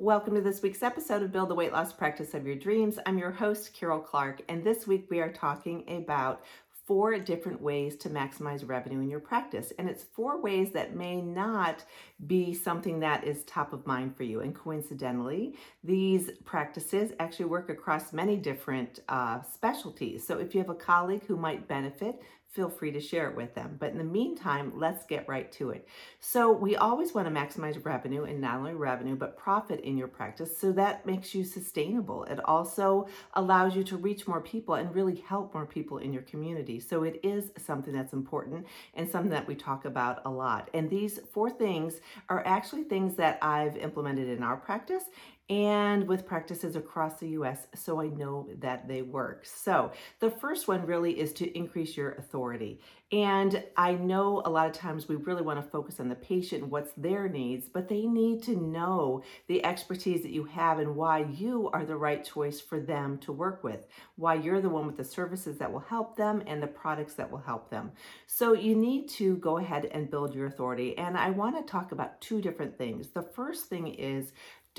Welcome to this week's episode of Build the Weight Loss Practice of Your Dreams. I'm your host, Karol Clark, and this week we are talking about four different ways to maximize revenue in your practice. And it's four ways that may not be something that is top of mind for you. And coincidentally, these practices actually work across many different uh, specialties. So if you have a colleague who might benefit, feel free to share it with them. But in the meantime, let's get right to it. So, we always want to maximize revenue and not only revenue, but profit in your practice. So that makes you sustainable. It also allows you to reach more people and really help more people in your community. So, it is something that's important and something that we talk about a lot. And these four things are actually things that I've implemented in our practice and with practices across the US, so I know that they work. So, the first one really is to increase your authority. And I know a lot of times we really want to focus on the patient, what's their needs, but they need to know the expertise that you have and why you are the right choice for them to work with, why you're the one with the services that will help them and the products that will help them. So, you need to go ahead and build your authority. And I want to talk about two different things. The first thing is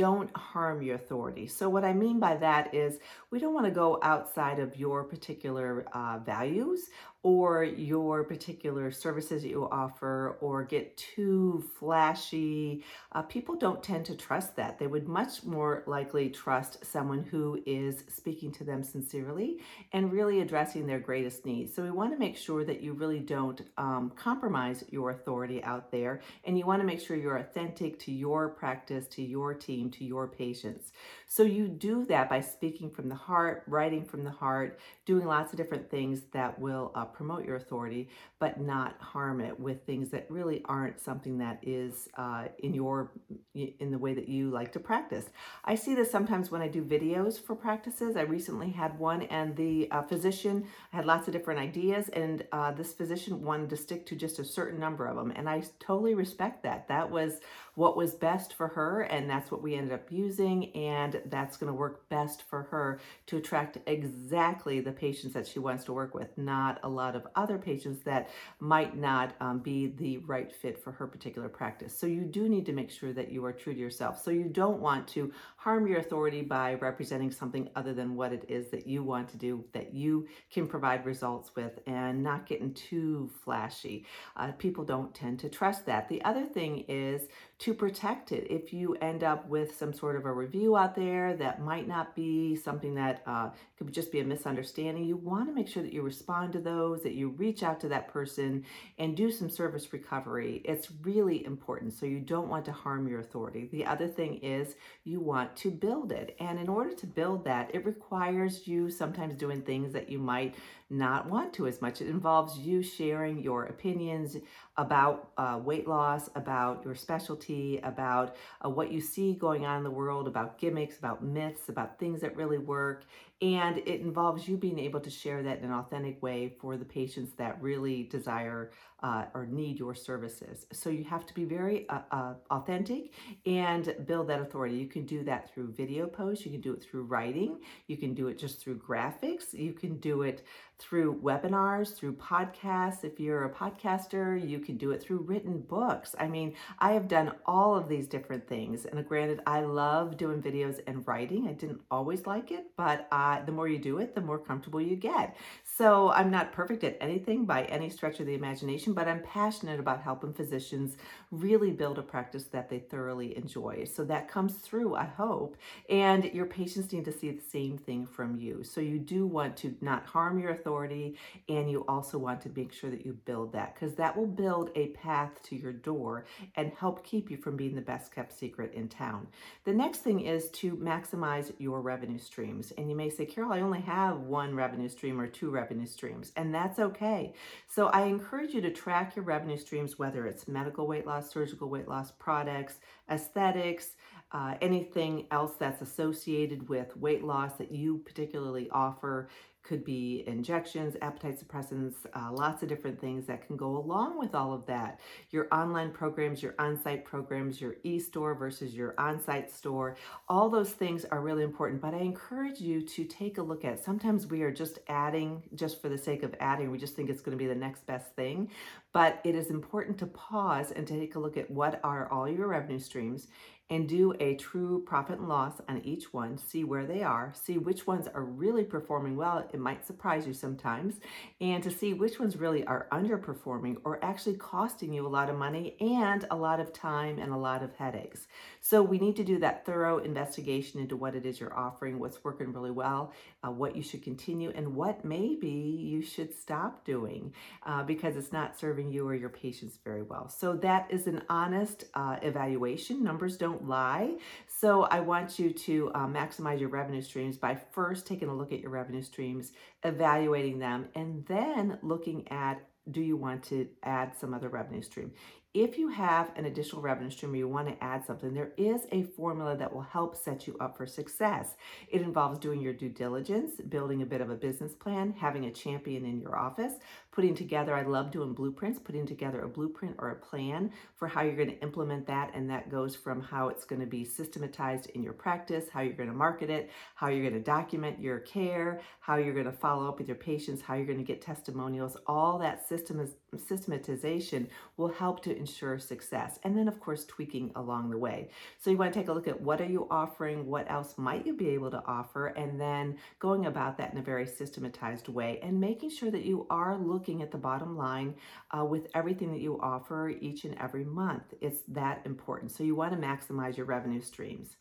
don't harm your authority. So, what I mean by that is we don't want to go outside of your particular uh, values or your particular services that you offer or get too flashy. Uh, people don't tend to trust that. They would much more likely trust someone who is speaking to them sincerely and really addressing their greatest needs. So we want to make sure that you really don't um, compromise your authority out there and you want to make sure you're authentic to your practice, to your team, to your patients. So you do that by speaking from the heart, writing from the heart, doing lots of different things that will uh, promote your authority, but not harm it with things that really aren't something that is uh, in your in the way that you like to practice. I see this sometimes when I do videos for practices. I recently had one, and the uh, physician had lots of different ideas, and uh, this physician wanted to stick to just a certain number of them, and I totally respect that. That was what was best for her, and that's what we ended up using, and that's going to work best for her to attract exactly the patients that she wants to work with, not a lot of other patients that might not um, be the right fit for her particular practice. So you do need to make sure that you are true to yourself. So you don't want to harm your authority by representing something other than what it is that you want to do, that you can provide results with, and not getting too flashy. Uh, people don't tend to trust that. The other thing is to protect it. If you end up with some sort of a review out there that might not be something that uh, could just be a misunderstanding, you want to make sure that you respond to those, that you reach out to that person and do some service recovery. It's really important. So you don't want to harm your authority. The other thing is you want to build it. And in order to build that, it requires you sometimes doing things that you might not want to as much. It involves you sharing your opinions about uh, weight loss, about your specialty, about uh, what you see going on in the world, about gimmicks, about myths, about things that really work. And it involves you being able to share that in an authentic way for the patients that really desire uh, or need your services. So you have to be very uh, uh, authentic and build that authority. You can do that through video posts, you can do it through writing, you can do it just through graphics, you can do it through webinars, through podcasts. If you're a podcaster, you can do it through written books. I mean, I have done all of these different things. And granted, I love doing videos and writing. I didn't always like it, but uh, the more you do it, the more comfortable you get. So I'm not perfect at anything by any stretch of the imagination, but I'm passionate about helping physicians really build a practice that they thoroughly enjoy. So that comes through, I hope. And your patients need to see the same thing from you. So you do want to not harm your authority and you also want to make sure that you build that because that will build a path to your door and help keep you from being the best kept secret in town. The next thing is to maximize your revenue streams. And you may say, Karol, I only have one revenue stream or two revenue streams, and that's okay. So I encourage you to track your revenue streams, whether it's medical weight loss, surgical weight loss products, aesthetics, uh, anything else that's associated with weight loss that you particularly offer could be injections, appetite suppressants, uh, lots of different things that can go along with all of that. Your online programs, your on site programs, your e store versus your on site store, all those things are really important. But I encourage you to take a look at sometimes we are just adding just for the sake of adding, we just think it's going to be the next best thing. But it is important to pause and take a look at what are all your revenue streams and do a true profit and loss on each one, see where they are, see which ones are really performing well. It might surprise you sometimes, and to see which ones really are underperforming or actually costing you a lot of money and a lot of time and a lot of headaches. So we need to do that thorough investigation into what it is you're offering, what's working really well, uh, what you should continue, and what maybe you should stop doing uh, because it's not serving you or your patients very well. So that is an honest uh, evaluation. Numbers don't lie. So I want you to uh, maximize your revenue streams by first taking a look at your revenue streams, evaluating them, and then looking at do you want to add some other revenue stream? If you have an additional revenue stream or you want to add something, there is a formula that will help set you up for success. It involves doing your due diligence, building a bit of a business plan, having a champion in your office, putting together, I love doing blueprints, putting together a blueprint or a plan for how you're going to implement that. And that goes from how it's going to be systematized in your practice, how you're going to market it, how you're going to document your care, how you're going to follow up with your patients, how you're going to get testimonials. All that system systematization will help to ensure success. And then, of course, tweaking along the way. So you want to take a look at what are you offering, what else might you be able to offer, and then going about that in a very systematized way and making sure that you are looking at the bottom line uh, with everything that you offer each and every month. It's that important. So you want to maximize your revenue streams.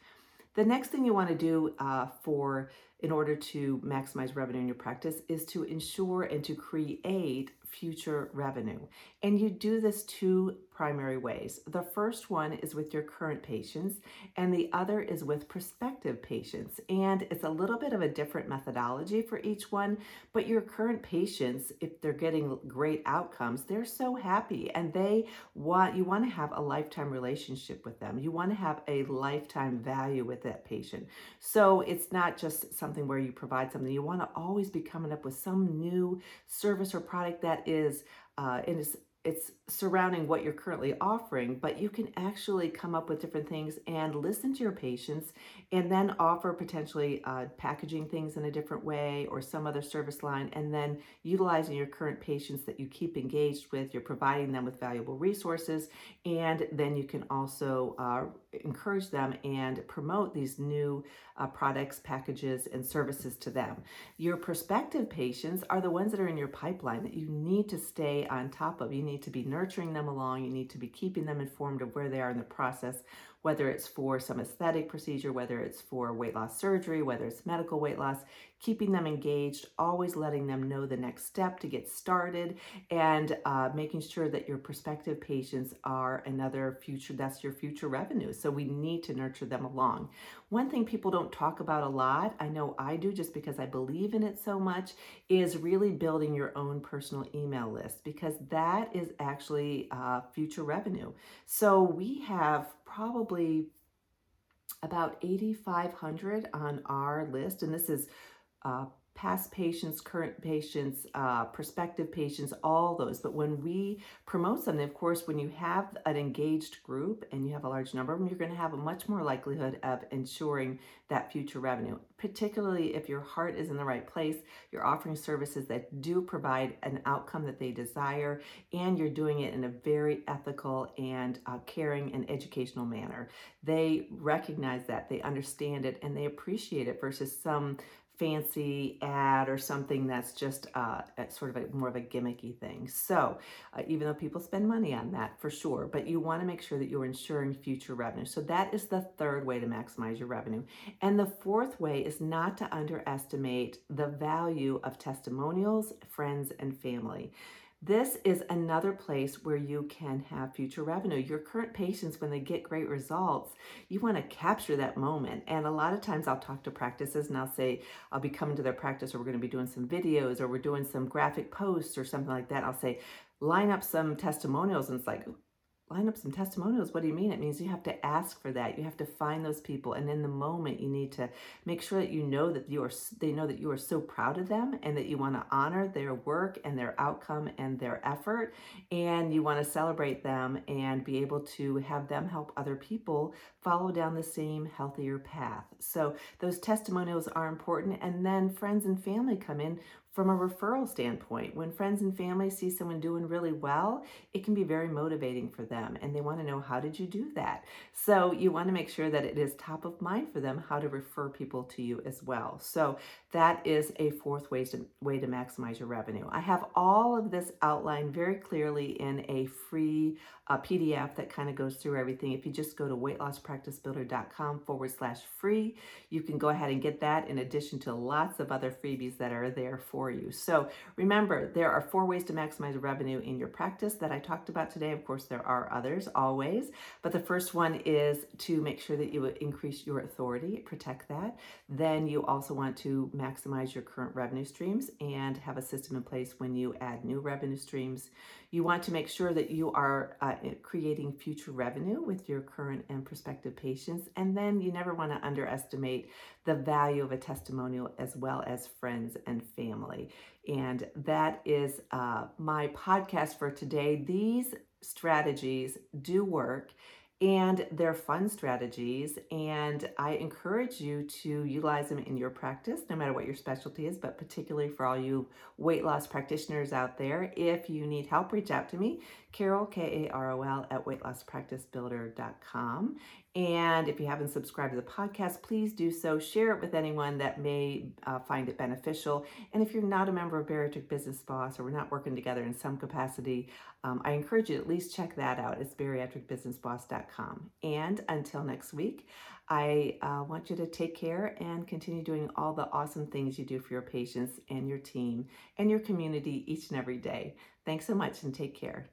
The next thing you want to do uh, for in order to maximize revenue in your practice is to ensure and to create future revenue. And you do this two primary ways. The first one is with your current patients, and the other is with prospective patients. And it's a little bit of a different methodology for each one, but your current patients, if they're getting great outcomes, they're so happy and they want you want to have a lifetime relationship with them. You want to have a lifetime value with that patient. So it's not just something where you provide something, you want to always be coming up with some new service or product that is uh, and it's it's surrounding what you're currently offering, but you can actually come up with different things and listen to your patients and then offer potentially uh, packaging things in a different way or some other service line. And then utilizing your current patients that you keep engaged with, you're providing them with valuable resources. And then you can also uh, encourage them and promote these new uh, products, packages, and services to them. Your prospective patients are the ones that are in your pipeline that you need to stay on top of. You need to be nurturing them along, you need to be keeping them informed of where they are in the process whether it's for some aesthetic procedure, whether it's for weight loss surgery, whether it's medical weight loss, keeping them engaged, always letting them know the next step to get started, and uh, making sure that your prospective patients are another future, that's your future revenue. So we need to nurture them along. One thing people don't talk about a lot, I know I do just because I believe in it so much, is really building your own personal email list because that is actually uh, future revenue. So we have probably about 8,500 on our list, and this is uh, past patients, current patients, uh, prospective patients, all those. But when we promote something, of course, when you have an engaged group and you have a large number of them, you're going to have a much more likelihood of ensuring that future revenue, particularly if your heart is in the right place, you're offering services that do provide an outcome that they desire, and you're doing it in a very ethical and uh, caring and educational manner. They recognize that, they understand it, and they appreciate it versus some fancy ad or something that's just uh, sort of a, more of a gimmicky thing. So, uh, even though people spend money on that for sure, but you want to make sure that you're ensuring future revenue. So, that is the third way to maximize your revenue. And the fourth way is not to underestimate the value of testimonials, friends, and family. This is another place where you can have future revenue. Your current patients, when they get great results, you want to capture that moment. And a lot of times I'll talk to practices and I'll say, I'll be coming to their practice or we're going to be doing some videos or we're doing some graphic posts or something like that. I'll say, line up some testimonials. And it's like, line up some testimonials. What do you mean? It means you have to ask for that. You have to find those people, and in the moment, you need to make sure that you know that you are. They know that you are so proud of them, and that you want to honor their work and their outcome and their effort, and you want to celebrate them and be able to have them help other people follow down the same healthier path. So those testimonials are important, and then friends and family come in from a referral standpoint, when friends and family see someone doing really well, it can be very motivating for them and they want to know how did you do that? So you want to make sure that it is top of mind for them how to refer people to you as well. So that is a fourth way to, way to maximize your revenue. I have all of this outlined very clearly in a free uh, PDF that kind of goes through everything. If you just go to weightlosspracticebuilder.com forward slash free, you can go ahead and get that in addition to lots of other freebies that are there for you. So remember, there are four ways to maximize revenue in your practice that I talked about today. Of course, there are others always, but the first one is to make sure that you increase your authority, protect that. Then you also want to maximize your current revenue streams and have a system in place when you add new revenue streams. You want to make sure that you are uh, creating future revenue with your current and prospective patients. And then you never want to underestimate the value of a testimonial as well as friends and family. And that is uh, my podcast for today. These strategies do work and they're fun strategies. And I encourage you to utilize them in your practice, no matter what your specialty is, but particularly for all you weight loss practitioners out there. If you need help, reach out to me, Karol, K A R O L, at weightlosspracticebuilder.com. And if you haven't subscribed to the podcast, please do so. Share it with anyone that may uh, find it beneficial. And if you're not a member of Bariatric Business Boss or we're not working together in some capacity, um, I encourage you to at least check that out. It's bariatricbusinessboss.com. And until next week, I uh, want you to take care and continue doing all the awesome things you do for your patients and your team and your community each and every day. Thanks so much and take care.